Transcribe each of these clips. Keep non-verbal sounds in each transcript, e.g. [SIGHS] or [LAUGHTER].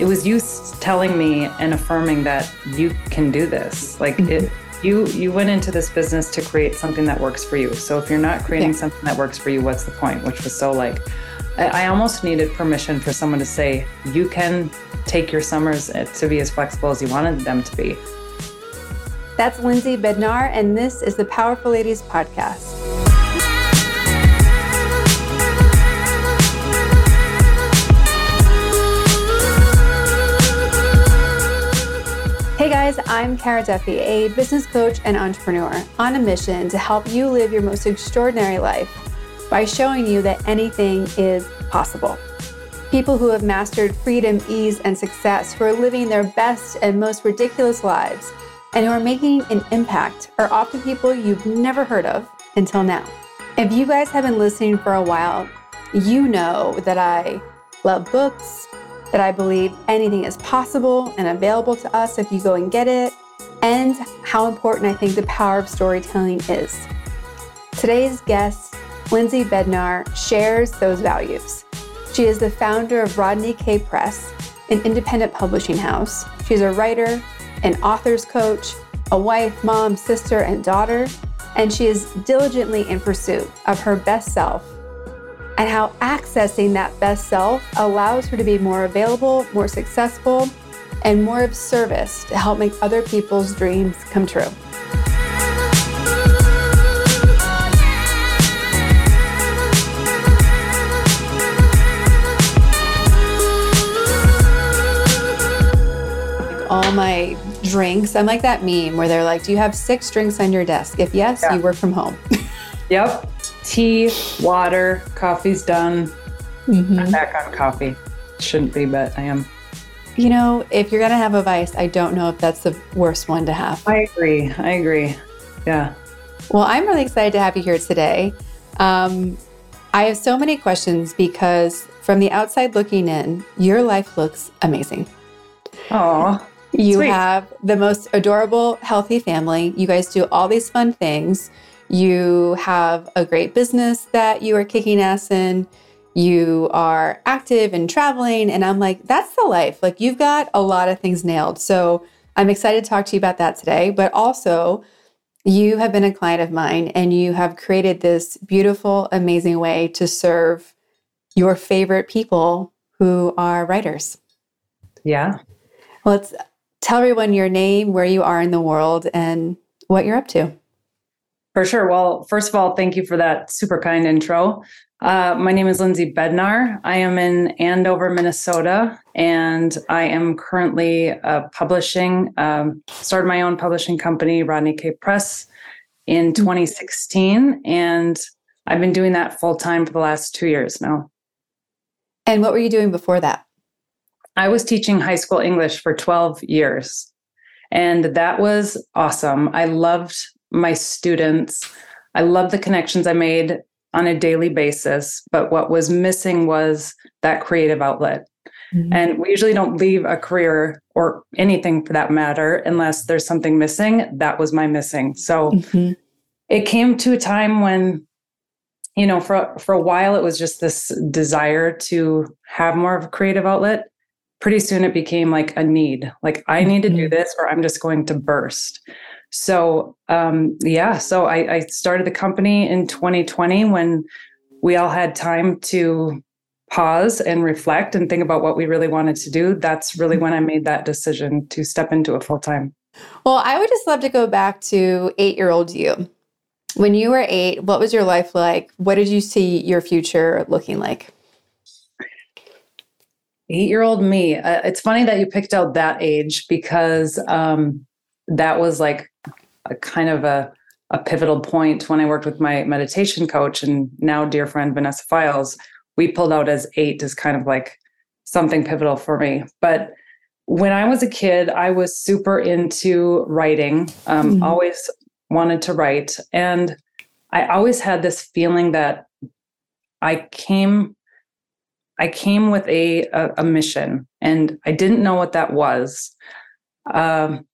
it was you telling me and affirming that you can do this. Like mm-hmm. it, you you went into this business to create something that works for you. So if you're not creating yeah. something that works for you, what's the point? Which was so like, I, I almost needed permission for someone to say you can take your summers eh, to be as flexible as you wanted them to be. That's Lindsay Bednar, and this is the Powerful Ladies podcast. Guys, I'm Kara Duffy, a business coach and entrepreneur on a mission to help you live your most extraordinary life by showing you that anything is possible. People who have mastered freedom, ease, and success, who are living their best and most ridiculous lives, and who are making an impact are often people you've never heard of until now. If you guys have been listening for a while, you know that I love books that I believe anything is possible and available to us if you go and get it, and how important I think the power of storytelling is. Today's guest, Lindsay Bednar, shares those values. She is the founder of Rodney K. Press, an independent publishing house. She's a writer, an author's coach, a wife, mom, sister, and daughter, and she is diligently in pursuit of her best self and how accessing that best self allows her to be more available, more successful, and more of service to help make other people's dreams come true. all my drinks. I'm like that meme where they're like, Do you have six drinks on your desk? If yes, yeah. you work from home. [LAUGHS] yep tea, water, coffee's done. Mm-hmm. I'm back on coffee. Shouldn't be, but I am. You know, if you're going to have a vice, I don't know if that's the worst one to have. I agree. I agree. Yeah. Well, I'm really excited to have you here today. Um, I have so many questions because from the outside looking in, your life looks amazing. Oh, you sweet. have the most adorable, healthy family. You guys do all these fun things. You have a great business that you are kicking ass in. You are active and traveling. And I'm like, that's the life. Like, you've got a lot of things nailed. So I'm excited to talk to you about that today. But also, you have been a client of mine and you have created this beautiful, amazing way to serve your favorite people who are writers. Yeah. Let's tell everyone your name, where you are in the world, and what you're up to. For sure. Well, first of all, thank you for that super kind intro. Uh, my name is Lindsay Bednar. I am in Andover, Minnesota, and I am currently uh, publishing, um, started my own publishing company, Rodney K. Press, in mm-hmm. 2016. And I've been doing that full time for the last two years now. And what were you doing before that? I was teaching high school English for 12 years. And that was awesome. I loved my students. I love the connections I made on a daily basis, but what was missing was that creative outlet. Mm-hmm. And we usually don't leave a career or anything for that matter unless there's something missing. That was my missing. So mm-hmm. it came to a time when you know for for a while it was just this desire to have more of a creative outlet pretty soon it became like a need like i need to do mm-hmm. this or i'm just going to burst so um, yeah, so I, I started the company in 2020 when we all had time to pause and reflect and think about what we really wanted to do. That's really when I made that decision to step into it full time. Well, I would just love to go back to eight year old you. When you were eight, what was your life like? What did you see your future looking like? Eight year old me. Uh, it's funny that you picked out that age because um, that was like a kind of a, a pivotal point when I worked with my meditation coach and now dear friend Vanessa Files. We pulled out as eight as kind of like something pivotal for me. But when I was a kid, I was super into writing, um, mm-hmm. always wanted to write. And I always had this feeling that I came I came with a, a, a mission and I didn't know what that was. Um,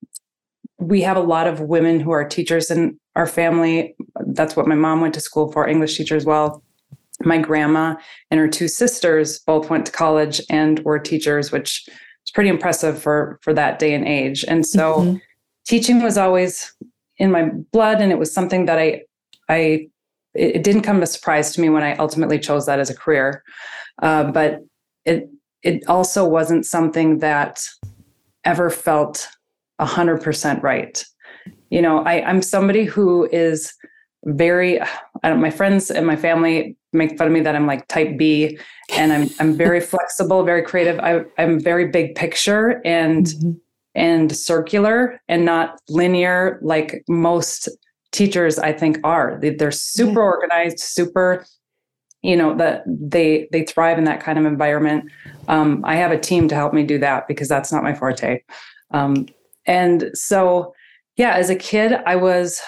we have a lot of women who are teachers in our family. That's what my mom went to school for, English teacher as well. My grandma and her two sisters both went to college and were teachers, which it's pretty impressive for for that day and age. And so mm-hmm. teaching was always in my blood and it was something that I I it, didn't come as a surprise to me when I ultimately chose that as a career. Uh, but it it also wasn't something that ever felt a hundred percent right. You know, I, I'm somebody who is very my friends and my family make fun of me that I'm like type B and I'm I'm very [LAUGHS] flexible, very creative. I, I'm very big picture and mm-hmm. and circular and not linear like most teachers I think are. They, are super yeah. organized, super you know that they they thrive in that kind of environment. Um, I have a team to help me do that because that's not my forte. Um, and so yeah, as a kid, I was,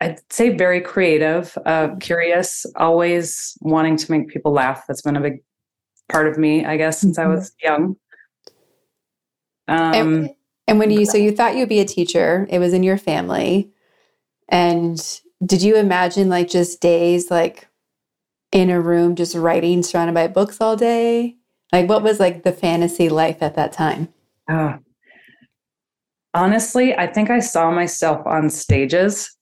I'd say, very creative, uh, curious, always wanting to make people laugh. That's been a big part of me, I guess, since mm-hmm. I was young. Um, and, and when you, so you thought you'd be a teacher, it was in your family. And did you imagine like just days like in a room, just writing, surrounded by books all day? Like, what was like the fantasy life at that time? Uh, honestly, I think I saw myself on stages.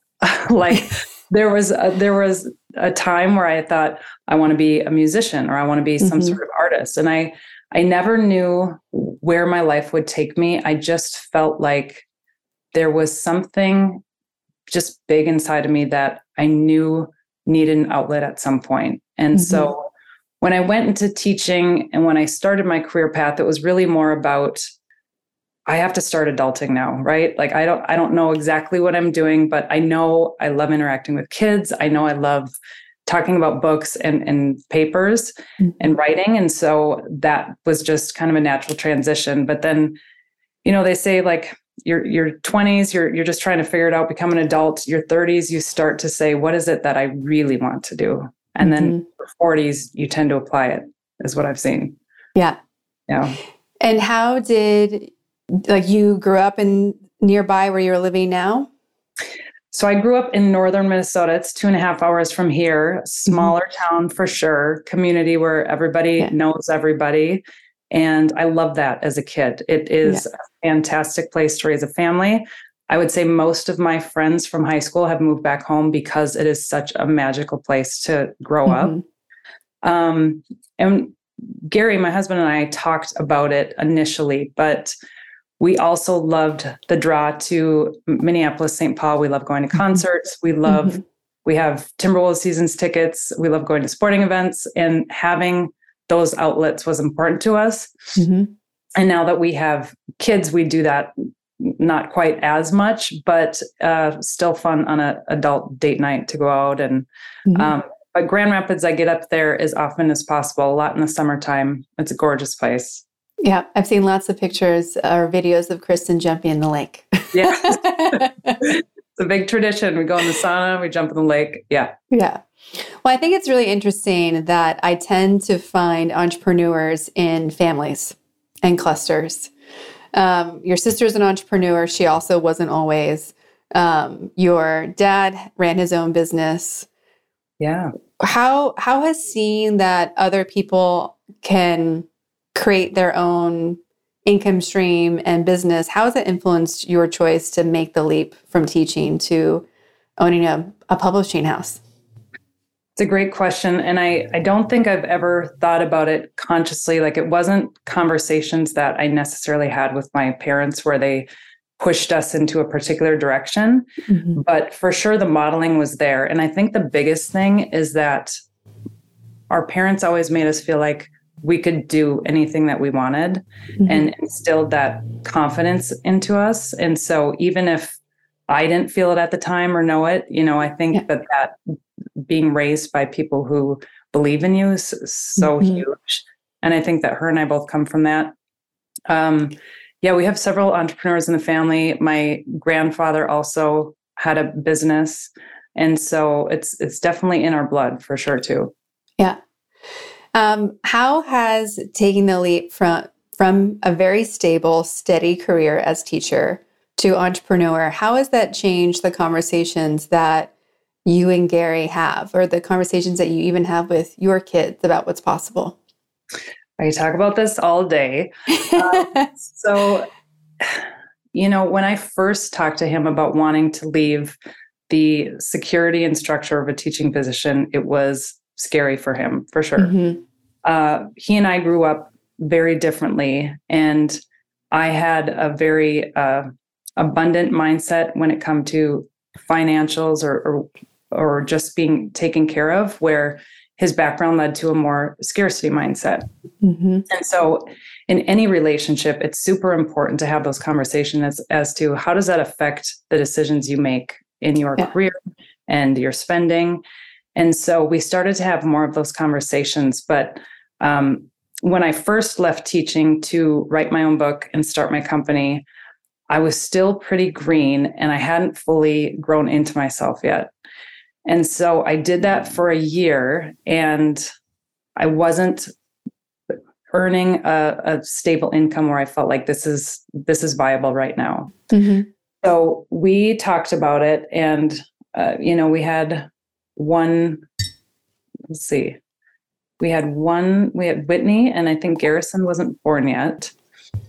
[LAUGHS] like [LAUGHS] there was a, there was a time where I thought I want to be a musician or I want to be some mm-hmm. sort of artist, and I I never knew where my life would take me. I just felt like there was something just big inside of me that I knew needed an outlet at some point. And mm-hmm. so when I went into teaching and when I started my career path, it was really more about I have to start adulting now, right? Like I don't I don't know exactly what I'm doing, but I know I love interacting with kids. I know I love talking about books and, and papers mm-hmm. and writing. And so that was just kind of a natural transition. But then, you know, they say like your your 20s, you're you're just trying to figure it out, become an adult. Your 30s, you start to say, what is it that I really want to do? And mm-hmm. then 40s, you tend to apply it, is what I've seen. Yeah. Yeah. And how did like you grew up in nearby where you're living now? So I grew up in northern Minnesota. It's two and a half hours from here. Mm-hmm. Smaller mm-hmm. town for sure. Community where everybody yeah. knows everybody. And I love that as a kid. It is yeah. a fantastic place to raise a family. I would say most of my friends from high school have moved back home because it is such a magical place to grow mm-hmm. up. Um, and Gary, my husband, and I talked about it initially, but we also loved the draw to Minneapolis, St. Paul. We love going to mm-hmm. concerts. We love, mm-hmm. we have Timberwolves seasons tickets. We love going to sporting events and having those outlets was important to us. Mm-hmm. And now that we have kids, we do that not quite as much, but uh, still fun on an adult date night to go out. And mm-hmm. um, but Grand Rapids, I get up there as often as possible. A lot in the summertime. It's a gorgeous place. Yeah, I've seen lots of pictures or videos of Kristen jumping in the lake. yeah. [LAUGHS] it's a big tradition. We go in the sauna, we jump in the lake. Yeah. Yeah. Well, I think it's really interesting that I tend to find entrepreneurs in families and clusters. Um, your sister's an entrepreneur. She also wasn't always. Um, your dad ran his own business. Yeah. How how has seeing that other people can create their own income stream and business, how has it influenced your choice to make the leap from teaching to owning a, a publishing house? It's a great question. And I, I don't think I've ever thought about it consciously. Like it wasn't conversations that I necessarily had with my parents where they pushed us into a particular direction. Mm-hmm. But for sure, the modeling was there. And I think the biggest thing is that our parents always made us feel like we could do anything that we wanted mm-hmm. and instilled that confidence into us. And so even if I didn't feel it at the time or know it, you know, I think yeah. that that being raised by people who believe in you is so mm-hmm. huge. And I think that her and I both come from that. Um, yeah, we have several entrepreneurs in the family. My grandfather also had a business. And so it's it's definitely in our blood for sure too. Yeah. Um, how has taking the leap from from a very stable, steady career as teacher to entrepreneur, how has that changed the conversations that you and Gary have, or the conversations that you even have with your kids about what's possible? I talk about this all day. Um, [LAUGHS] so, you know, when I first talked to him about wanting to leave the security and structure of a teaching position, it was scary for him, for sure. Mm-hmm. Uh, he and I grew up very differently, and I had a very uh, abundant mindset when it come to financials or, or or just being taken care of, where his background led to a more scarcity mindset. Mm-hmm. And so, in any relationship, it's super important to have those conversations as, as to how does that affect the decisions you make in your yeah. career and your spending. And so, we started to have more of those conversations. But um, when I first left teaching to write my own book and start my company, I was still pretty green and I hadn't fully grown into myself yet. And so I did that for a year and I wasn't earning a, a stable income where I felt like this is this is viable right now. Mm-hmm. So we talked about it and uh, you know we had one let's see. We had one we had whitney and i think garrison wasn't born yet.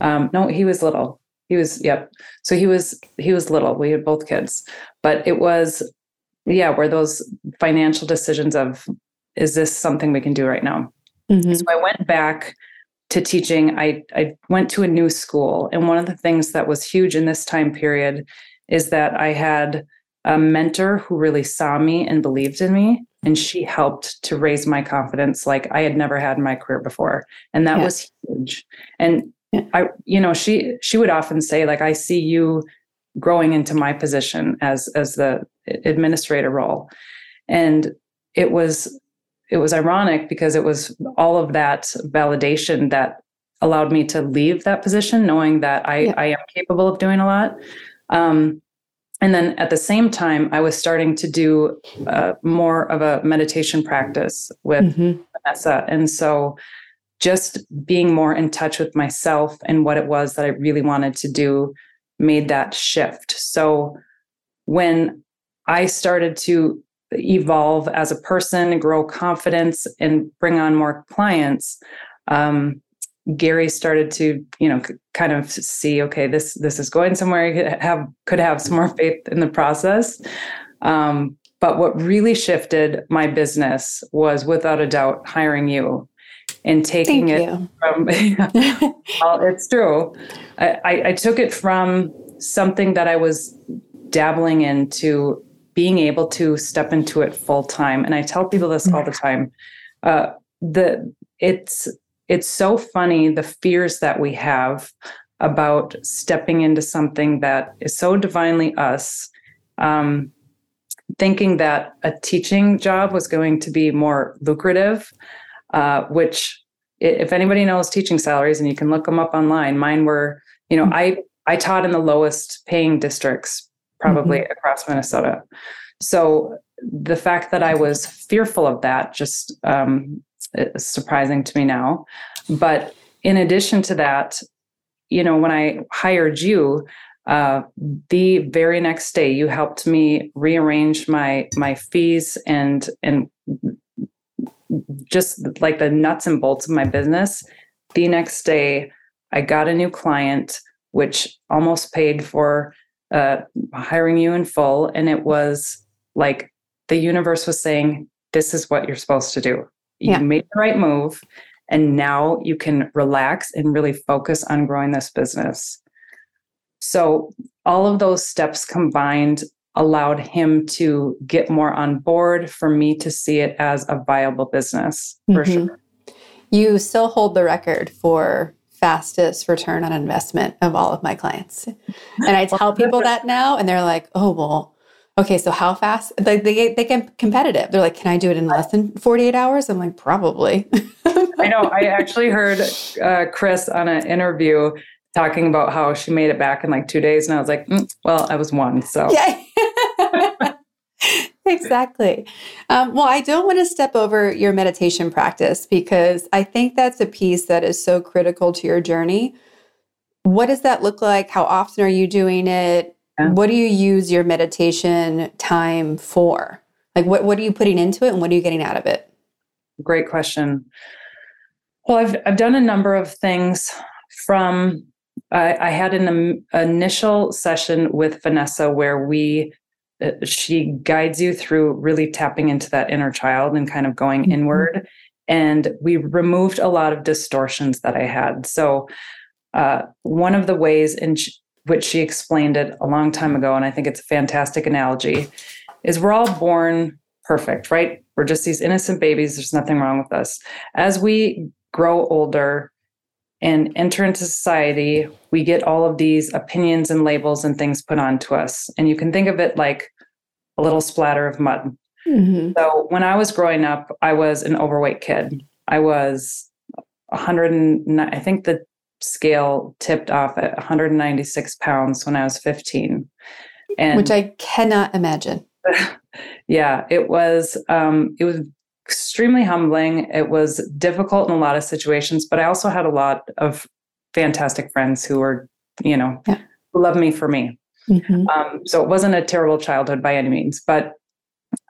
Um, no he was little. He was yep. So he was he was little. We had both kids. But it was yeah, where those financial decisions of is this something we can do right now? Mm-hmm. So I went back to teaching. I I went to a new school, and one of the things that was huge in this time period is that I had a mentor who really saw me and believed in me and she helped to raise my confidence like I had never had in my career before and that yeah. was huge and yeah. I you know she she would often say like I see you growing into my position as as the administrator role and it was it was ironic because it was all of that validation that allowed me to leave that position knowing that i yeah. i am capable of doing a lot um, and then at the same time i was starting to do uh, more of a meditation practice with mm-hmm. vanessa and so just being more in touch with myself and what it was that i really wanted to do made that shift. So when I started to evolve as a person, grow confidence, and bring on more clients, um, Gary started to, you know, kind of see, okay, this this is going somewhere. Could have could have some more faith in the process. Um, but what really shifted my business was, without a doubt, hiring you and taking Thank it you. from [LAUGHS] well, it's true. I, I took it from something that I was dabbling into being able to step into it full time. And I tell people this all the time. Uh, the it's it's so funny the fears that we have about stepping into something that is so divinely us. Um, thinking that a teaching job was going to be more lucrative uh, which if anybody knows teaching salaries and you can look them up online mine were you know mm-hmm. i i taught in the lowest paying districts probably mm-hmm. across minnesota so the fact that i was fearful of that just um, is surprising to me now but in addition to that you know when i hired you uh, the very next day you helped me rearrange my my fees and and just like the nuts and bolts of my business. The next day, I got a new client, which almost paid for uh, hiring you in full. And it was like the universe was saying, This is what you're supposed to do. You yeah. made the right move. And now you can relax and really focus on growing this business. So, all of those steps combined allowed him to get more on board for me to see it as a viable business for mm-hmm. sure. You still hold the record for fastest return on investment of all of my clients. And I tell people that now and they're like, "Oh, well, okay, so how fast?" Like they get, they get competitive. They're like, "Can I do it in less than 48 hours?" I'm like, "Probably." I know. I actually heard uh, Chris on an interview talking about how she made it back in like two days. And I was like, mm, well, I was one. So, [LAUGHS] yeah. [LAUGHS] exactly. Um, well, I don't want to step over your meditation practice because I think that's a piece that is so critical to your journey. What does that look like? How often are you doing it? Yeah. What do you use your meditation time for? Like, what, what are you putting into it and what are you getting out of it? Great question. Well, I've I've done a number of things. From I, I had an um, initial session with Vanessa where we uh, she guides you through really tapping into that inner child and kind of going mm-hmm. inward. And we removed a lot of distortions that I had. So uh, one of the ways in which she explained it a long time ago, and I think it's a fantastic analogy, is we're all born perfect, right? We're just these innocent babies. There's nothing wrong with us. As we grow older and enter into society, we get all of these opinions and labels and things put onto us. And you can think of it like a little splatter of mud. Mm-hmm. So when I was growing up, I was an overweight kid. I was 100 I think the scale tipped off at 196 pounds when I was 15. And which I cannot imagine. [LAUGHS] yeah, it was um, it was extremely humbling. It was difficult in a lot of situations, but I also had a lot of fantastic friends who were, you know, yeah. loved me for me. Mm-hmm. Um, so it wasn't a terrible childhood by any means, but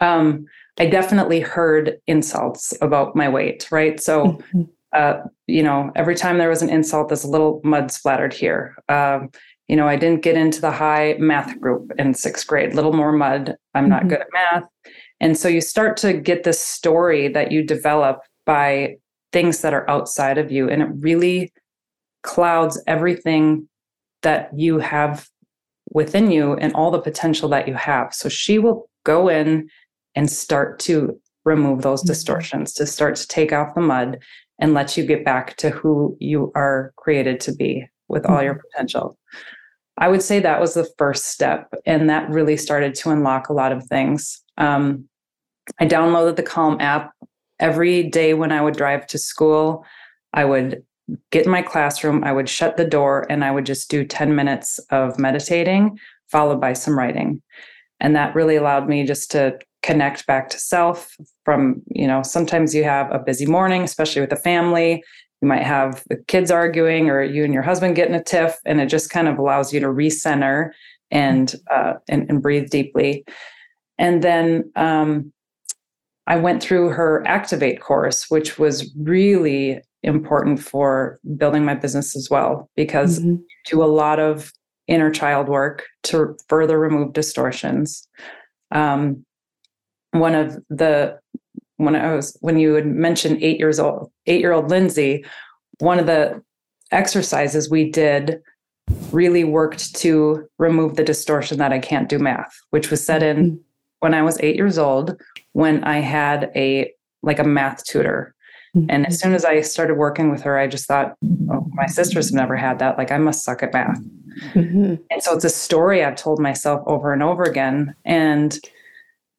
um, I definitely heard insults about my weight, right? So, mm-hmm. Uh, you know, every time there was an insult, there's a little mud splattered here. Um, you know, I didn't get into the high math group in sixth grade, little more mud. I'm mm-hmm. not good at math. And so you start to get this story that you develop by things that are outside of you. And it really clouds everything that you have within you and all the potential that you have. So she will go in and start to remove those mm-hmm. distortions, to start to take off the mud and let you get back to who you are created to be with all your mm-hmm. potential. I would say that was the first step. And that really started to unlock a lot of things. Um, I downloaded the Calm app every day when I would drive to school. I would get in my classroom, I would shut the door, and I would just do 10 minutes of meditating, followed by some writing. And that really allowed me just to connect back to self from, you know, sometimes you have a busy morning, especially with a family. You might have the kids arguing, or you and your husband getting a tiff, and it just kind of allows you to recenter and uh, and, and breathe deeply. And then um, I went through her Activate course, which was really important for building my business as well, because mm-hmm. do a lot of inner child work to further remove distortions. Um, one of the when I was when you had mentioned eight years old, eight year old Lindsay, one of the exercises we did really worked to remove the distortion that I can't do math, which was set in mm-hmm. when I was eight years old when I had a like a math tutor. Mm-hmm. And as soon as I started working with her, I just thought, oh, my sisters have never had that. Like, I must suck at math. Mm-hmm. And so it's a story I've told myself over and over again. And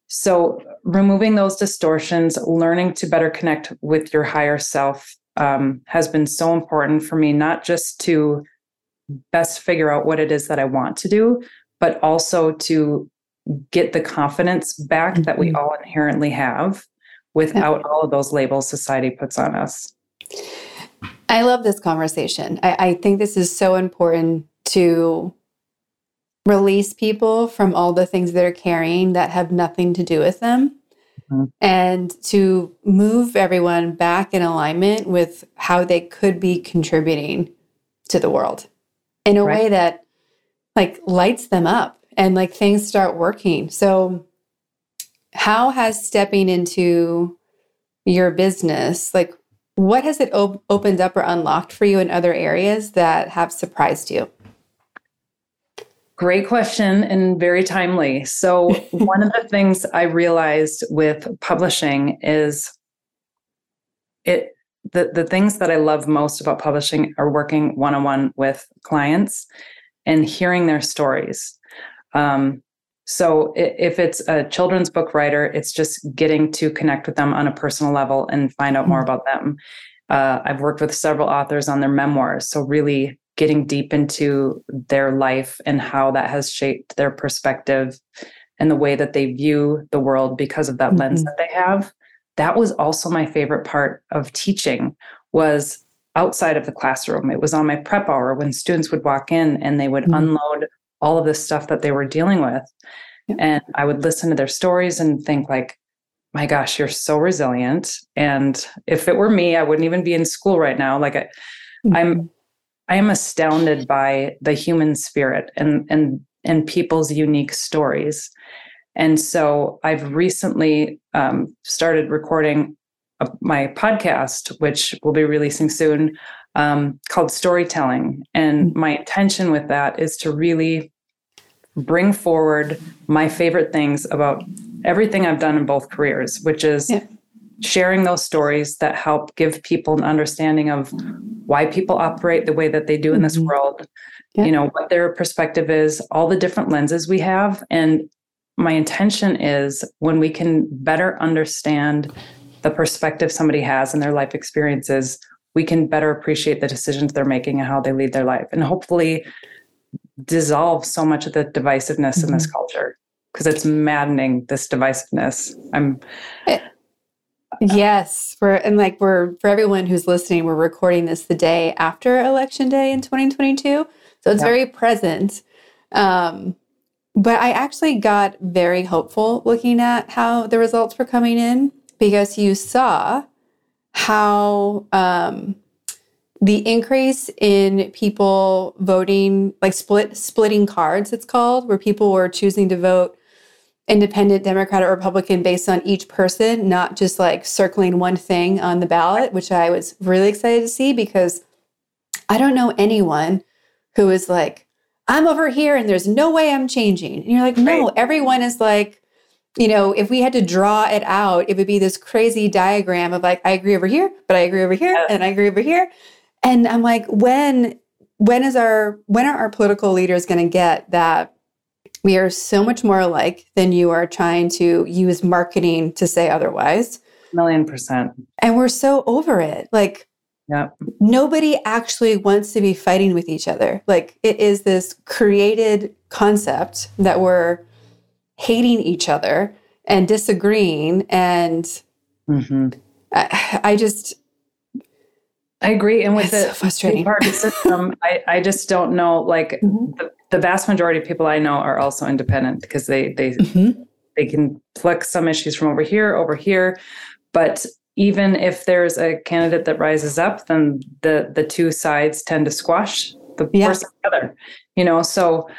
so removing those distortions, learning to better connect with your higher self um, has been so important for me, not just to best figure out what it is that I want to do, but also to get the confidence back mm-hmm. that we mm-hmm. all inherently have without yeah. all of those labels society puts on us. I love this conversation. I, I think this is so important to release people from all the things they're carrying that have nothing to do with them mm-hmm. and to move everyone back in alignment with how they could be contributing to the world in a right. way that like lights them up and like things start working. So, how has stepping into your business, like, what has it op- opened up or unlocked for you in other areas that have surprised you? Great question and very timely. So, [LAUGHS] one of the things I realized with publishing is it the, the things that I love most about publishing are working one on one with clients and hearing their stories. Um, so if it's a children's book writer, it's just getting to connect with them on a personal level and find out more mm-hmm. about them. Uh, I've worked with several authors on their memoirs, so really getting deep into their life and how that has shaped their perspective and the way that they view the world because of that mm-hmm. lens that they have. That was also my favorite part of teaching was outside of the classroom. It was on my prep hour when students would walk in and they would mm-hmm. unload all of the stuff that they were dealing with. Yeah. And I would listen to their stories and think like, my gosh, you're so resilient. And if it were me, I wouldn't even be in school right now. Like I, mm-hmm. I'm I am astounded by the human spirit and and and people's unique stories. And so I've recently um, started recording a, my podcast, which will be releasing soon, um, called Storytelling. And mm-hmm. my intention with that is to really bring forward my favorite things about everything I've done in both careers, which is yeah. Sharing those stories that help give people an understanding of why people operate the way that they do in this mm-hmm. world, yeah. you know, what their perspective is, all the different lenses we have. And my intention is when we can better understand the perspective somebody has in their life experiences, we can better appreciate the decisions they're making and how they lead their life. And hopefully dissolve so much of the divisiveness mm-hmm. in this mm-hmm. culture because it's maddening this divisiveness i'm eh, yes for and like we're for everyone who's listening we're recording this the day after election day in 2022 so it's very present. Um but i actually got very hopeful looking at how the results were coming in because you saw how um the increase in people voting like split splitting cards it's called where people were choosing to vote independent democrat or republican based on each person not just like circling one thing on the ballot which i was really excited to see because i don't know anyone who is like i'm over here and there's no way i'm changing. And you're like no right. everyone is like you know if we had to draw it out it would be this crazy diagram of like i agree over here but i agree over here and i agree over here. And I'm like, when when is our when are our political leaders going to get that we are so much more alike than you are trying to use marketing to say otherwise? A Million percent. And we're so over it. Like yeah. Nobody actually wants to be fighting with each other. Like it is this created concept that we're hating each other and disagreeing. And mm-hmm. I, I, just, I agree. And with it's the so frustrating party system, I, I just don't know. Like mm-hmm. the, the vast majority of people I know are also independent because they they mm-hmm. they can pluck some issues from over here, over here. But even if there's a candidate that rises up, then the the two sides tend to squash the yeah. person together. You know, so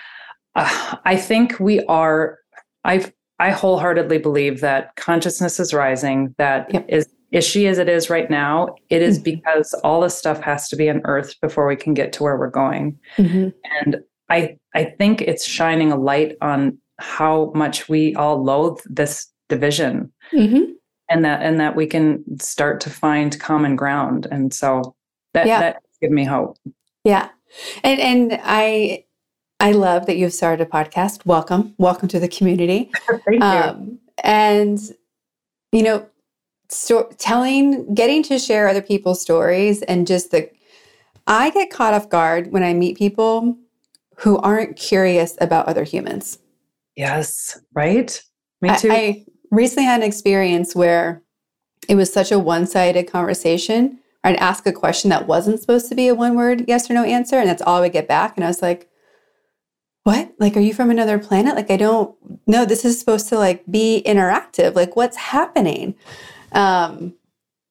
uh, I think we are. I I wholeheartedly believe that consciousness is rising. That yep. is ishy as it is right now, it is mm-hmm. because all this stuff has to be unearthed before we can get to where we're going. Mm-hmm. And I I think it's shining a light on how much we all loathe this division. Mm-hmm. And that and that we can start to find common ground. And so that yeah. that give me hope. Yeah. And and I I love that you've started a podcast. Welcome. Welcome to the community. [LAUGHS] Thank um, you. And you know, sto- telling, getting to share other people's stories and just the, I get caught off guard when I meet people who aren't curious about other humans. Yes, right? Me too. I, I recently had an experience where it was such a one sided conversation. I'd ask a question that wasn't supposed to be a one word yes or no answer, and that's all I would get back. And I was like, what? Like, are you from another planet? Like, I don't know. This is supposed to like be interactive. Like, what's happening? Um,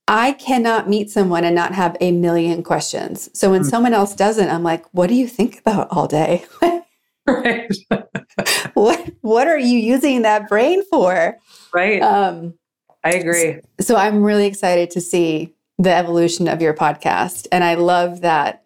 I cannot meet someone and not have a million questions. So when mm-hmm. someone else doesn't, I'm like, what do you think about all day? [LAUGHS] right. [LAUGHS] what what are you using that brain for? Right. Um, I agree. So I'm really excited to see the evolution of your podcast. And I love that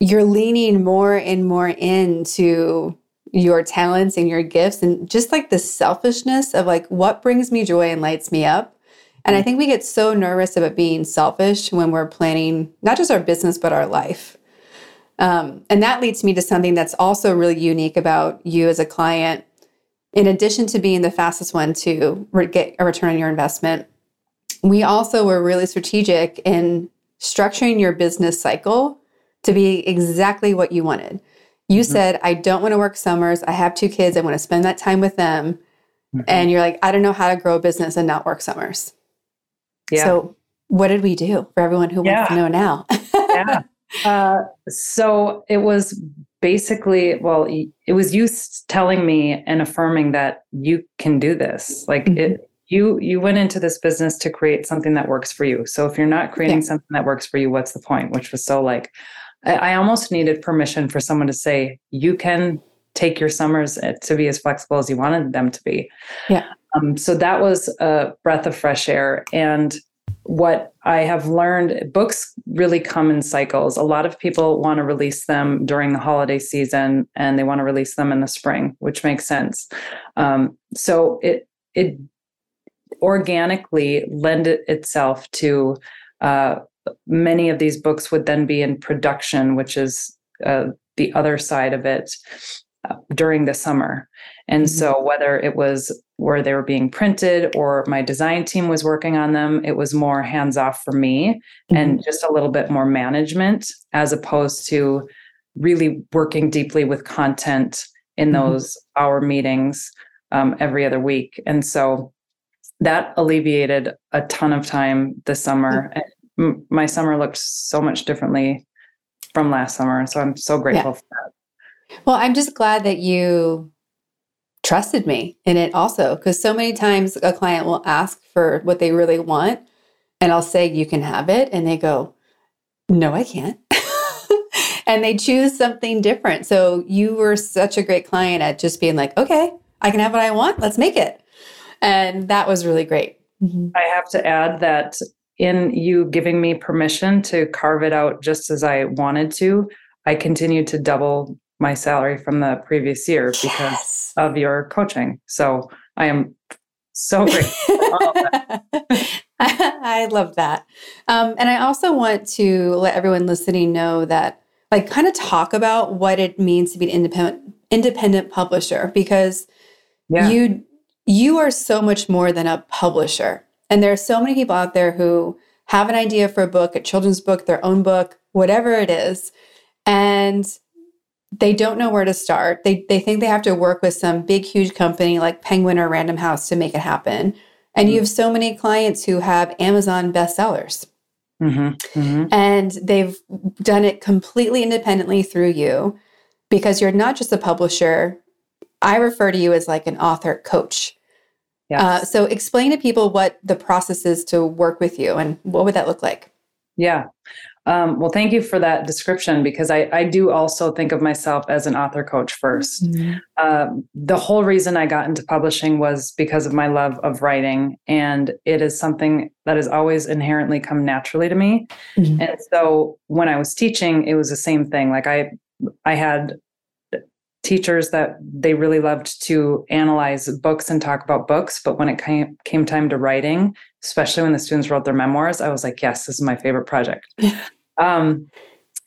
you're leaning more and more into your talents and your gifts and just like the selfishness of like what brings me joy and lights me up. And I think we get so nervous about being selfish when we're planning not just our business, but our life. Um, and that leads me to something that's also really unique about you as a client. In addition to being the fastest one to re- get a return on your investment, we also were really strategic in structuring your business cycle to be exactly what you wanted. You mm-hmm. said, I don't want to work summers. I have two kids. I want to spend that time with them. Mm-hmm. And you're like, I don't know how to grow a business and not work summers. Yeah. So, what did we do for everyone who yeah. wants to know now? yeah. [LAUGHS] Uh, so, it was basically, well, it was you telling me and affirming that you can do this. Like, mm-hmm. it, you you went into this business to create something that works for you. So if you're not creating yeah. something that works for you, what's the point? Which was so like I, I almost needed permission for someone to say, you can take your summers eh, to be as flexible as you wanted them to be. Yeah. Um, so that was a breath of fresh air. And what I have learned, books really come in cycles. A lot of people want to release them during the holiday season and they want to release them in the spring, which makes sense. Um, so it it organically lend itself to uh, many of these books would then be in production, which is uh, the other side of it uh, during the summer. And mm-hmm. so, whether it was where they were being printed or my design team was working on them, it was more hands off for me mm-hmm. and just a little bit more management as opposed to really working deeply with content in mm-hmm. those hour meetings um, every other week. And so, that alleviated a ton of time this summer. Mm-hmm. My summer looked so much differently from last summer. So I'm so grateful yeah. for that. Well, I'm just glad that you trusted me in it also because so many times a client will ask for what they really want and I'll say you can have it and they go no I can't. [LAUGHS] And they choose something different. So you were such a great client at just being like okay I can have what I want let's make it. And that was really great. Mm-hmm. I have to add that in you giving me permission to carve it out just as I wanted to I continued to double my salary from the previous year because yes. of your coaching. So I am so [LAUGHS] grateful. I love that. Um, and I also want to let everyone listening know that, like, kind of talk about what it means to be an independent independent publisher because yeah. you you are so much more than a publisher. And there are so many people out there who have an idea for a book, a children's book, their own book, whatever it is, and they don't know where to start. They they think they have to work with some big huge company like Penguin or Random House to make it happen. And mm-hmm. you have so many clients who have Amazon bestsellers. Mm-hmm. Mm-hmm. And they've done it completely independently through you because you're not just a publisher. I refer to you as like an author coach. Yes. Uh, so explain to people what the process is to work with you and what would that look like? Yeah. Um, well, thank you for that description because I, I do also think of myself as an author coach 1st mm-hmm. uh, the whole reason I got into publishing was because of my love of writing, and it is something that has always inherently come naturally to me. Mm-hmm. And so when I was teaching, it was the same thing. Like I, I had teachers that they really loved to analyze books and talk about books but when it came, came time to writing especially when the students wrote their memoirs i was like yes this is my favorite project. [LAUGHS] Um,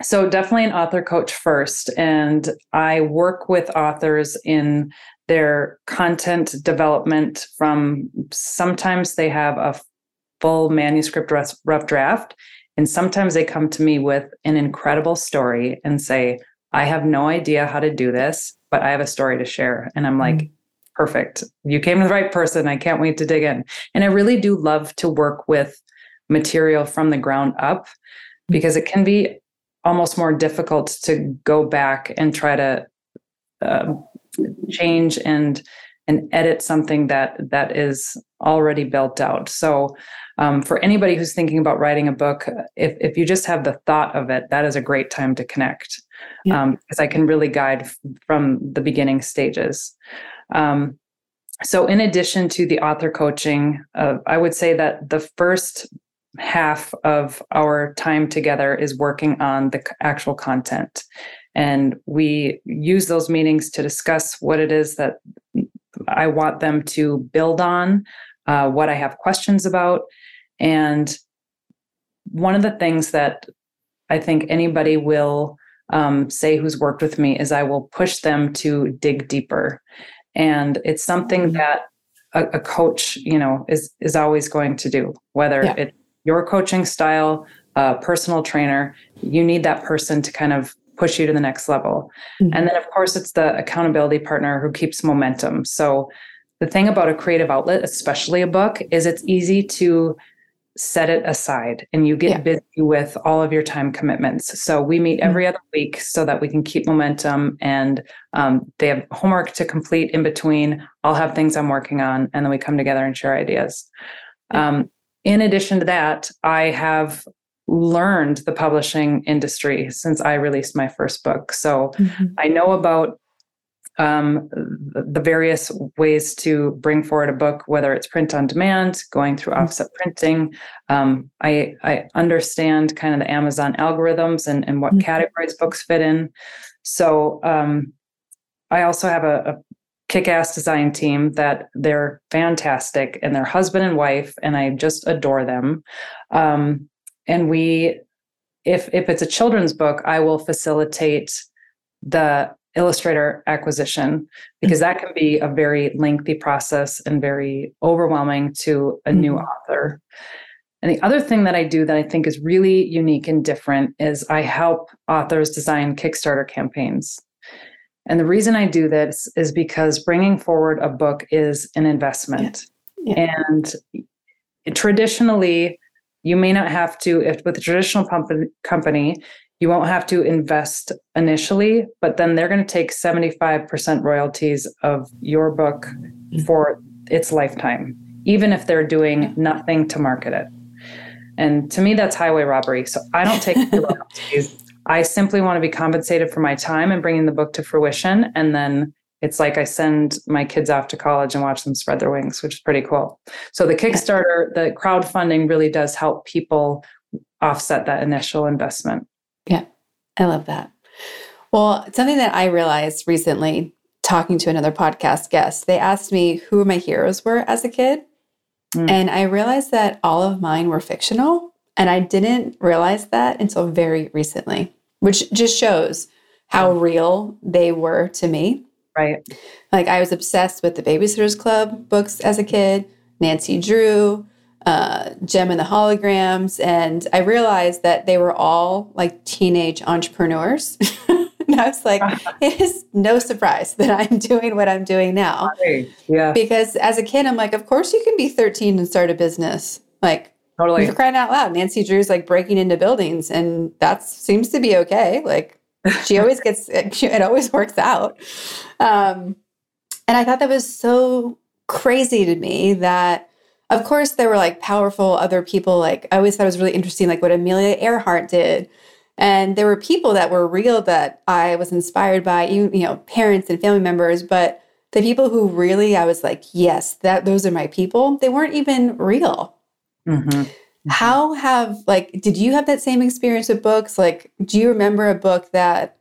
so definitely an author coach first and i work with authors in their content development from sometimes they have a full manuscript rough draft and sometimes they come to me with an incredible story and say I have no idea how to do this, but I have a story to share. And I'm like, mm-hmm. perfect. You came to the right person. I can't wait to dig in. And I really do love to work with material from the ground up because it can be almost more difficult to go back and try to uh, change and and edit something that that is already built out. So um, for anybody who's thinking about writing a book, if if you just have the thought of it, that is a great time to connect yeah. um, because I can really guide f- from the beginning stages. Um, so, in addition to the author coaching, uh, I would say that the first half of our time together is working on the actual content. And we use those meetings to discuss what it is that I want them to build on, uh, what I have questions about. And one of the things that I think anybody will um, say who's worked with me is I will push them to dig deeper, and it's something mm-hmm. that a, a coach, you know, is is always going to do. Whether yeah. it's your coaching style, a personal trainer, you need that person to kind of push you to the next level. Mm-hmm. And then, of course, it's the accountability partner who keeps momentum. So, the thing about a creative outlet, especially a book, is it's easy to set it aside and you get yeah. busy with all of your time commitments. So we meet mm-hmm. every other week so that we can keep momentum and um, they have homework to complete in between. I'll have things I'm working on and then we come together and share ideas. Um, in addition to that, I have learned the publishing industry since I released my first book. So mm-hmm. I know about um, the various ways to bring forward a book, whether it's print on demand, going through mm-hmm. offset printing. Um, I, I understand kind of the Amazon algorithms and, and what mm-hmm. categories books fit in. So um, I also have a, a kick-ass design team that they're fantastic and they're husband and wife, and I just adore them. Um, and we, if if it's a children's book, I will facilitate the illustrator acquisition because that can be a very lengthy process and very overwhelming to a new mm-hmm. author. And the other thing that I do that I think is really unique and different is I help authors design Kickstarter campaigns. And the reason I do this is because bringing forward a book is an investment. Yeah. Yeah. And traditionally, you may not have to, if with a traditional company, you won't have to invest initially, but then they're going to take 75% royalties of your book mm. for its lifetime, even if they're doing nothing to market it. And to me, that's highway robbery. So I don't take [LAUGHS] royalties. I simply want to be compensated for my time and bringing the book to fruition. And then it's like I send my kids off to college and watch them spread their wings, which is pretty cool. So the Kickstarter, the crowdfunding really does help people offset that initial investment. Yeah, I love that. Well, something that I realized recently talking to another podcast guest, they asked me who my heroes were as a kid. Mm. And I realized that all of mine were fictional. And I didn't realize that until very recently, which just shows how real they were to me. Right. Like I was obsessed with the Babysitters Club books as a kid, Nancy Drew, uh, and the Holograms. And I realized that they were all like teenage entrepreneurs. [LAUGHS] and I was like, [LAUGHS] it is no surprise that I'm doing what I'm doing now. Yeah. Because as a kid, I'm like, of course you can be 13 and start a business. Like, totally. You're crying out loud. Nancy Drew's like breaking into buildings, and that seems to be okay. Like, she [LAUGHS] always gets it always works out. Um, and I thought that was so crazy to me that of course, there were like powerful other people. Like I always thought it was really interesting, like what Amelia Earhart did. And there were people that were real that I was inspired by, you, you know, parents and family members. But the people who really I was like, yes, that those are my people. They weren't even real. Mm-hmm. Mm-hmm. How have like did you have that same experience with books? Like, do you remember a book that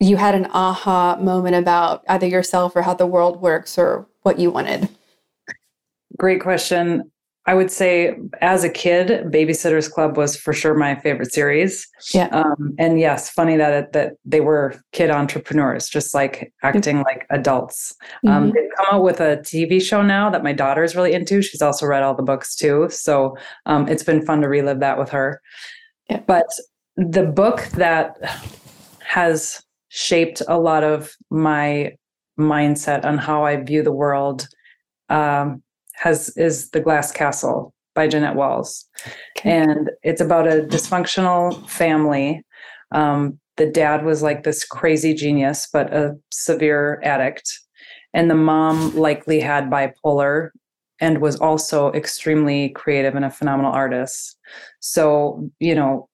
you had an aha moment about either yourself or how the world works or what you wanted? Great question. I would say as a kid, Babysitters Club was for sure my favorite series. Yeah. Um, and yes, funny that it, that they were kid entrepreneurs, just like acting like adults. Um, mm-hmm. Um, they've come out with a TV show now that my daughter is really into. She's also read all the books too, so um, it's been fun to relive that with her. Yeah. But the book that has shaped a lot of my mindset on how I view the world um, has is The Glass Castle by Jeannette Walls. Okay. And it's about a dysfunctional family. Um, the dad was like this crazy genius, but a severe addict. And the mom likely had bipolar and was also extremely creative and a phenomenal artist. So, you know,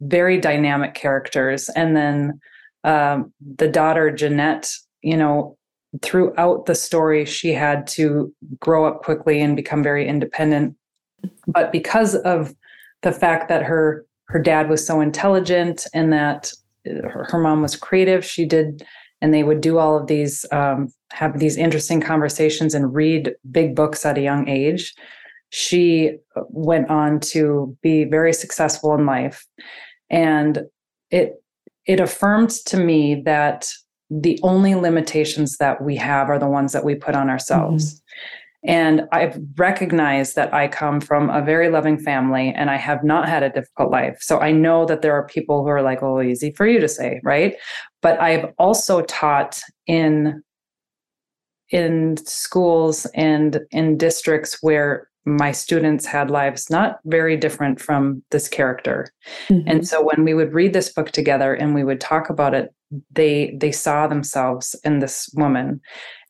very dynamic characters. And then um, the daughter, Jeannette, you know, throughout the story, she had to grow up quickly and become very independent. But because of the fact that her her dad was so intelligent and that her, her mom was creative, she did, and they would do all of these, um, have these interesting conversations and read big books at a young age. She went on to be very successful in life, and it it affirmed to me that the only limitations that we have are the ones that we put on ourselves. Mm-hmm. And I've recognized that I come from a very loving family and I have not had a difficult life. So I know that there are people who are like, oh, easy for you to say, right? But I've also taught in in schools and in districts where my students had lives not very different from this character. Mm-hmm. And so when we would read this book together and we would talk about it, they they saw themselves in this woman.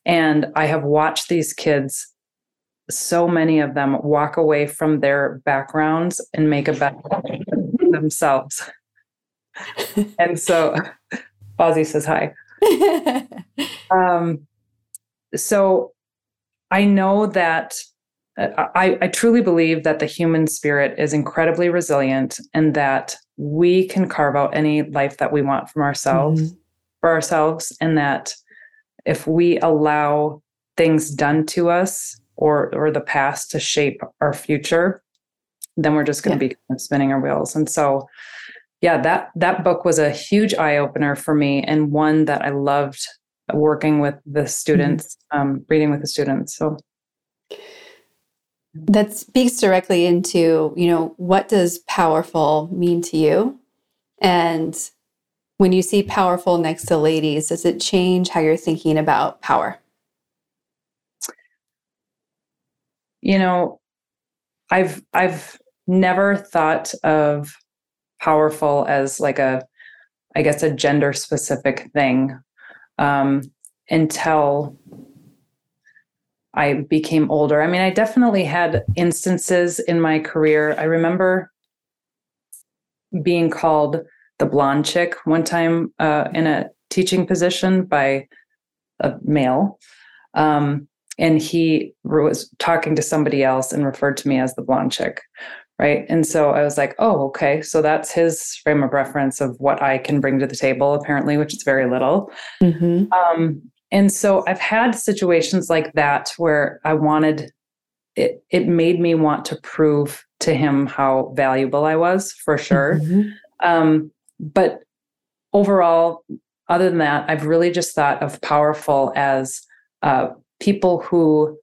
And I have watched these kids so many of them walk away from their backgrounds and make a better themselves. [LAUGHS] and so Ozzy says hi. [LAUGHS] um, so I know that I, I truly believe that the human spirit is incredibly resilient and that we can carve out any life that we want from ourselves mm-hmm. for ourselves and that if we allow things done to us or or the past to shape our future then we're just going to yeah. be kind of spinning our wheels and so yeah that that book was a huge eye opener for me and one that i loved working with the students mm-hmm. um, reading with the students so that speaks directly into you know what does powerful mean to you? And when you see powerful next to ladies does it change how you're thinking about power? You know i've i've never thought of powerful as like a i guess a gender specific thing um, until I became older. I mean, I definitely had instances in my career. I remember being called the blonde chick one time uh, in a teaching position by a male. Um, and he was talking to somebody else and referred to me as the blonde chick. Right. And so I was like, oh, okay. So that's his frame of reference of what I can bring to the table, apparently, which is very little. Mm-hmm. Um, and so I've had situations like that where I wanted it, it made me want to prove to him how valuable I was for sure. Mm-hmm. Um, but overall, other than that, I've really just thought of powerful as uh, people who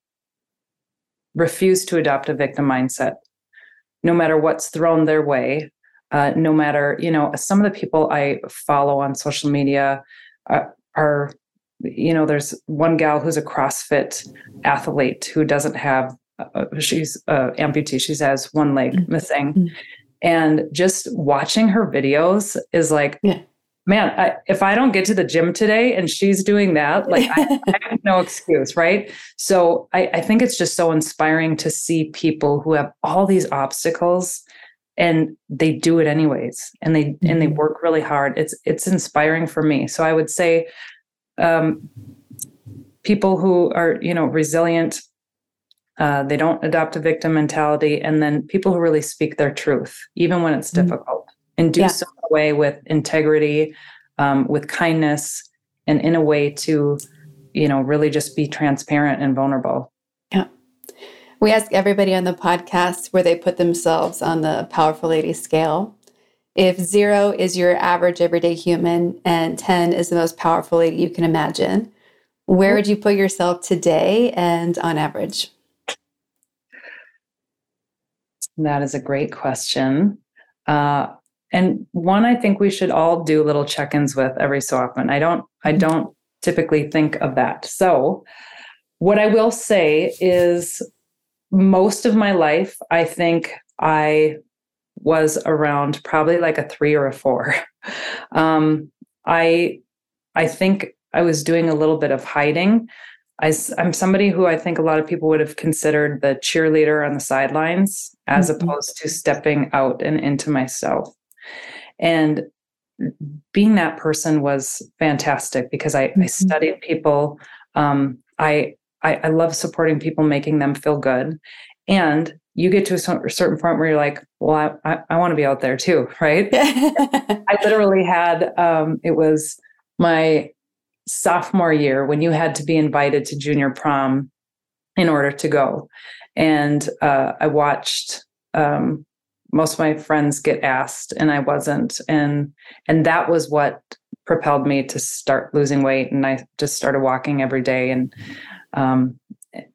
refuse to adopt a victim mindset, no matter what's thrown their way. Uh, no matter, you know, some of the people I follow on social media uh, are you know there's one gal who's a crossfit athlete who doesn't have uh, she's uh, amputee she has one leg mm-hmm. missing mm-hmm. and just watching her videos is like yeah. man I, if i don't get to the gym today and she's doing that like I, [LAUGHS] I, have no excuse right so I, I think it's just so inspiring to see people who have all these obstacles and they do it anyways and they mm-hmm. and they mm-hmm. work really hard it's it's inspiring for me so i would say um, people who are you know resilient uh, they don't adopt a victim mentality and then people who really speak their truth even when it's mm-hmm. difficult and do yeah. so in a way with integrity um, with kindness and in a way to you know really just be transparent and vulnerable yeah we ask everybody on the podcast where they put themselves on the powerful lady scale if zero is your average everyday human and 10 is the most powerful lady you can imagine, where would you put yourself today and on average? That is a great question. Uh, and one I think we should all do little check-ins with every so often. I don't I mm-hmm. don't typically think of that. So what I will say is most of my life I think I was around probably like a three or a four. [LAUGHS] Um, I I think I was doing a little bit of hiding. I, am somebody who I think a lot of people would have considered the cheerleader on the sidelines as mm-hmm. opposed to stepping out and into myself. And being that person was fantastic because I, mm-hmm. I studied people. Um, I, I I love supporting people, making them feel good, and you get to a certain point where you're like, well, I, I, I want to be out there too, [LAUGHS] right? [LAUGHS] I literally had, um, it was my sophomore year when you had to be invited to junior prom in order to go. And uh, I watched um, most of my friends get asked and I wasn't. And, and that was what propelled me to start losing weight. And I just started walking every day and, um,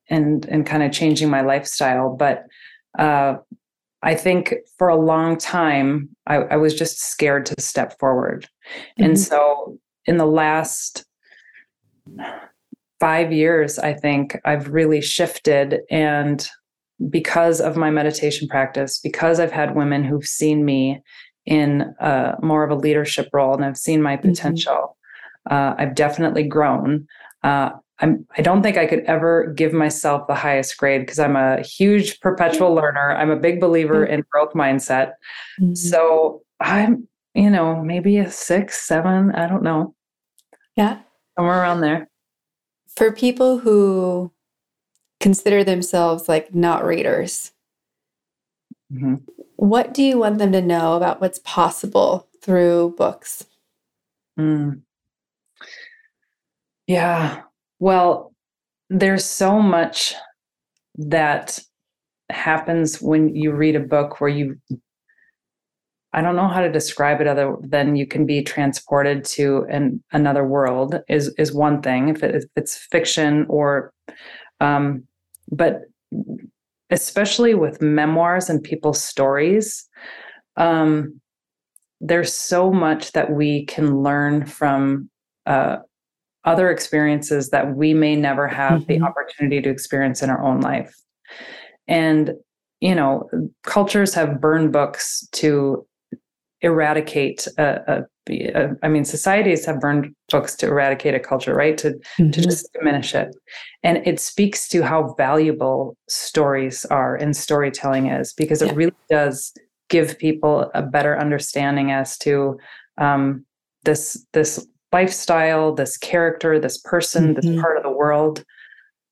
and, and kind of changing my lifestyle. But uh, I think for a long time, I, I, was just scared to step forward. Mm-hmm. And so in the last five years, I think I've really shifted and because of my meditation practice, because I've had women who've seen me in uh, more of a leadership role and I've seen my mm-hmm. potential, mm-hmm. uh, I've definitely grown. Uh, I'm, I don't think I could ever give myself the highest grade because I'm a huge perpetual learner. I'm a big believer mm-hmm. in growth mindset. Mm-hmm. So I'm, you know, maybe a six, seven, I don't know. Yeah. Somewhere around there. For people who consider themselves like not readers, mm-hmm. what do you want them to know about what's possible through books? Mm. Yeah. Well, there's so much that happens when you read a book where you I don't know how to describe it other than you can be transported to an another world is is one thing if, it, if it's fiction or um but especially with memoirs and people's stories um there's so much that we can learn from uh other experiences that we may never have mm-hmm. the opportunity to experience in our own life. And, you know, cultures have burned books to eradicate a, a, a, I mean, societies have burned books to eradicate a culture, right? To mm-hmm. to just diminish it, and it speaks to how valuable stories are and storytelling is because it yeah. really does give people a better understanding as to um, this this lifestyle, this character, this person, mm-hmm. this part of the world.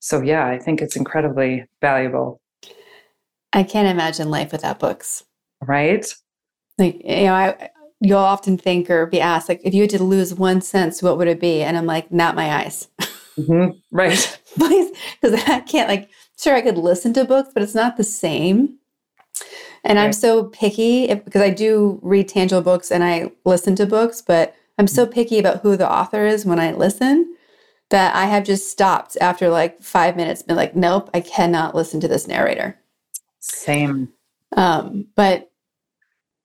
So, yeah, I think it's incredibly valuable. I can't imagine life without books. Right? Like, you know, I, you'll often think or be asked, like, if you had to lose one sense, what would it be? And I'm like, not my eyes. Mm-hmm. Right. [LAUGHS] Please, because I can't, like, sure, I could listen to books, but it's not the same. And right. I'm so picky if, because I do read tangible books and I listen to books, but I'm so picky about who the author is when I listen that I have just stopped after like five minutes, been like, nope, I cannot listen to this narrator. Same. Um, but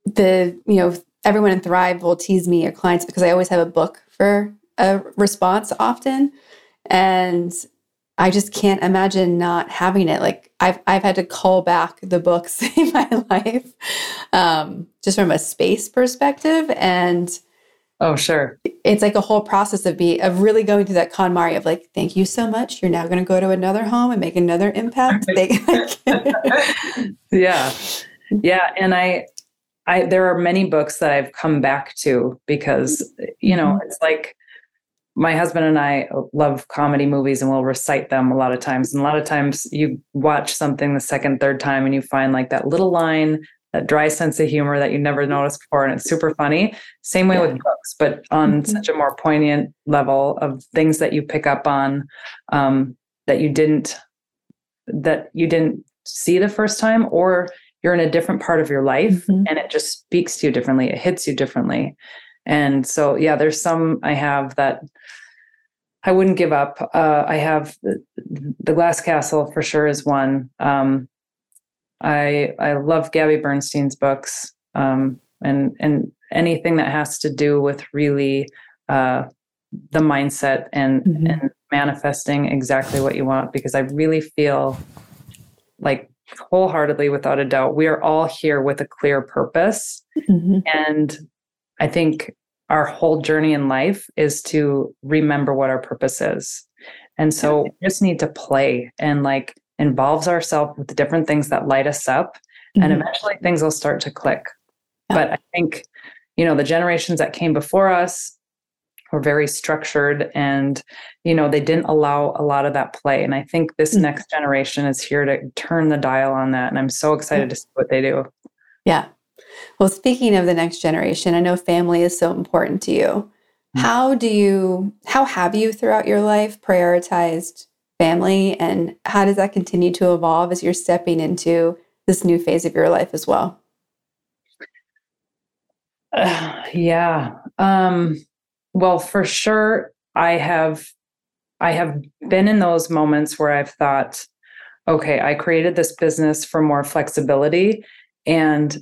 the, you know, everyone in Thrive will tease me or clients because I always have a book for a response often. And I just can't imagine not having it. Like I've I've had to call back the books [LAUGHS] in my life, um, just from a space perspective. And Oh, sure. It's like a whole process of be of really going through that KonMari of like, thank you so much. You're now going to go to another home and make another impact. [LAUGHS] yeah, yeah, and I, I there are many books that I've come back to because you know mm-hmm. it's like my husband and I love comedy movies and we'll recite them a lot of times. And a lot of times you watch something the second, third time and you find like that little line that dry sense of humor that you never noticed before and it's super funny same way yeah. with books but on mm-hmm. such a more poignant level of things that you pick up on um, that you didn't that you didn't see the first time or you're in a different part of your life mm-hmm. and it just speaks to you differently it hits you differently and so yeah there's some i have that i wouldn't give up uh, i have the, the glass castle for sure is one um, I I love Gabby Bernstein's books um, and and anything that has to do with really uh, the mindset and mm-hmm. and manifesting exactly what you want because I really feel like wholeheartedly without a doubt we are all here with a clear purpose mm-hmm. and I think our whole journey in life is to remember what our purpose is. And so we just need to play and like involves ourselves with the different things that light us up mm-hmm. and eventually things will start to click yeah. but i think you know the generations that came before us were very structured and you know they didn't allow a lot of that play and i think this mm-hmm. next generation is here to turn the dial on that and i'm so excited yeah. to see what they do yeah well speaking of the next generation i know family is so important to you mm-hmm. how do you how have you throughout your life prioritized family and how does that continue to evolve as you're stepping into this new phase of your life as well? Uh, [SIGHS] yeah um, well for sure i have i have been in those moments where i've thought okay i created this business for more flexibility and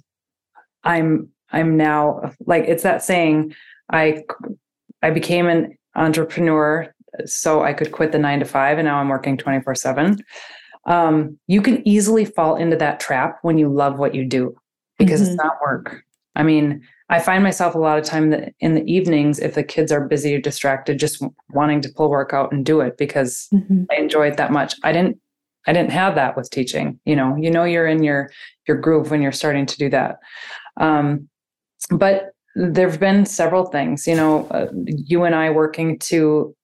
i'm i'm now like it's that saying i i became an entrepreneur so I could quit the nine to five, and now I'm working 24 seven. um, you can easily fall into that trap when you love what you do because mm-hmm. it's not work. I mean, I find myself a lot of time that in the evenings, if the kids are busy or distracted, just wanting to pull work out and do it because mm-hmm. I enjoy it that much. I didn't, I didn't have that with teaching. You know, you know, you're in your your groove when you're starting to do that. Um, but there have been several things. You know, uh, you and I working to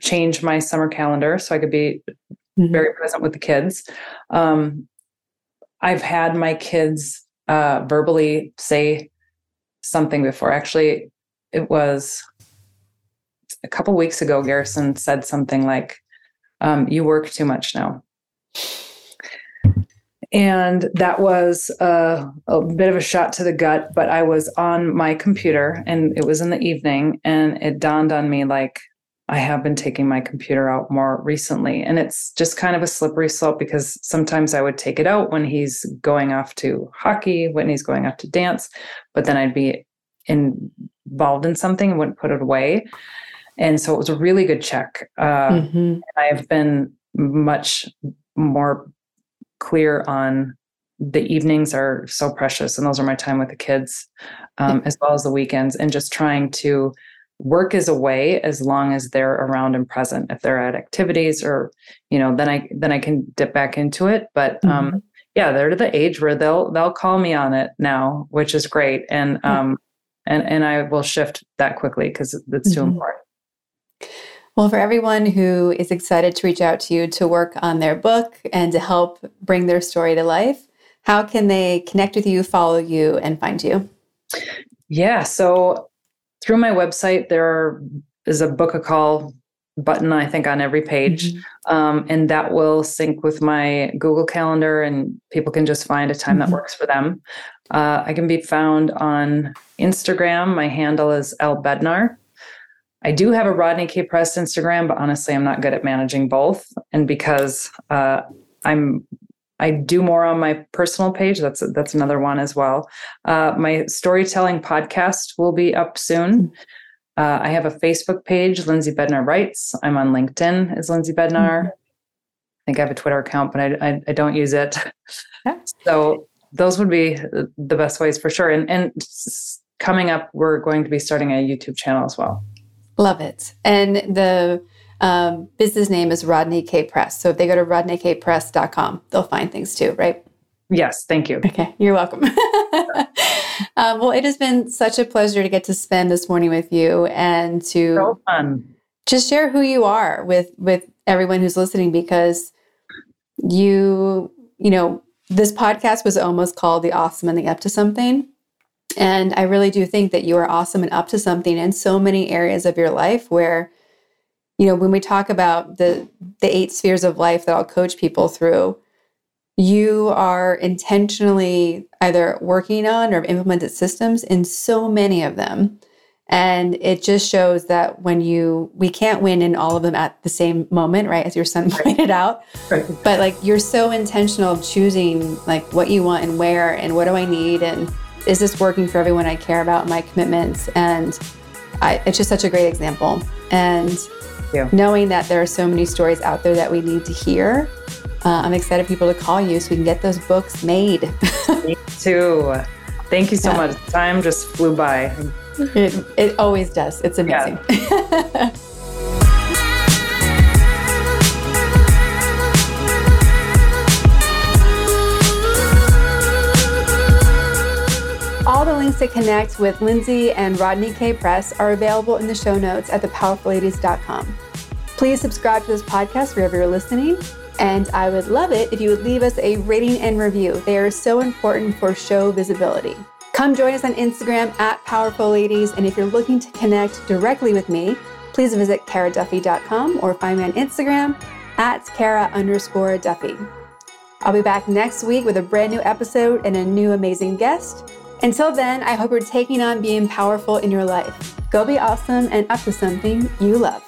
change my summer calendar so I could be mm-hmm. very present with the kids. Um, I've had my kids uh, verbally say something before. Actually, it was a couple weeks ago. Garrison said something like, um, "You work too much now." And that was a, a, bit of a shot to the gut, but I was on my computer and it was in the evening, and it dawned on me like, I have been taking my computer out more recently. And it's just kind of a slippery slope because sometimes I would take it out when he's going off to hockey, when he's going off to dance, but then I'd be in, involved in something and wouldn't put it away. And so it was a really good check. Uh, mm-hmm. I have been much more clear on the evenings are so precious and those are my time with the kids um, as well as the weekends and just trying to work is away as long as they're around and present if they're at activities or you know then i then i can dip back into it but um mm-hmm. yeah they're to the age where they'll they'll call me on it now which is great and um and and i will shift that quickly because it's too mm-hmm. important well, for everyone who is excited to reach out to you to work on their book and to help bring their story to life, how can they connect with you, follow you, and find you? Yeah. So through my website, there is a book a call button, I think, on every page. Mm-hmm. Um, and that will sync with my Google Calendar, and people can just find a time mm-hmm. that works for them. Uh, I can be found on Instagram. My handle is L Bednar. I do have a Rodney K Press Instagram, but honestly, I'm not good at managing both. And because uh, I'm I do more on my personal page. That's that's another one as well. Uh, my storytelling podcast will be up soon. Uh, I have a Facebook page, Lindsay Bednar Writes. I'm on LinkedIn as Lindsay Bednar. Mm-hmm. I think I have a Twitter account, but I, I, I don't use it. [LAUGHS] So those would be the best ways for sure. And, and coming up, we're going to be starting a YouTube channel as well. Love it. And the um, business name is Rodney K Press. So if they go to rodneykpress.com, they'll find things too, right? Yes, thank you. Okay, you're welcome. [LAUGHS] um, well, it has been such a pleasure to get to spend this morning with you and to so fun. just share who you are with with everyone who's listening because you, you know, this podcast was almost called the awesome and the up to something. And I really do think that you are awesome and up to something in so many areas of your life where you know when we talk about the the eight spheres of life that I'll coach people through you are intentionally either working on or implemented systems in so many of them. And it just shows that when you we can't win in all of them at the same moment right as your son [LAUGHS] pointed out. Right. but like you're so intentional of choosing like what you want and where and what do i need and is this working for everyone i care about my commitments? And I, it's just such a great example. And knowing that there are so many stories out there that we need to hear. Uh, I'm excited for people to call you so we can get those books made. [LAUGHS] Me too. Thank you so yeah. much. Time just flew by. It, it always does. It's amazing. Yeah. [LAUGHS] All the links to connect with Lindsay and Rodney K. Press are available in the show notes at thepowerfulladies.com. Please subscribe to this podcast wherever you're listening. And I would love it if you would leave us a rating and review. They are so important for show visibility. Come join us on Instagram at Powerful Ladies. And if you're looking to connect directly with me, please visit karaduffy.com or find me on Instagram at kara underscore duffy. I'll be back next week with a brand new episode and a new amazing guest. Until then, I hope you're taking on being powerful in your life. Go be awesome and up to something you love.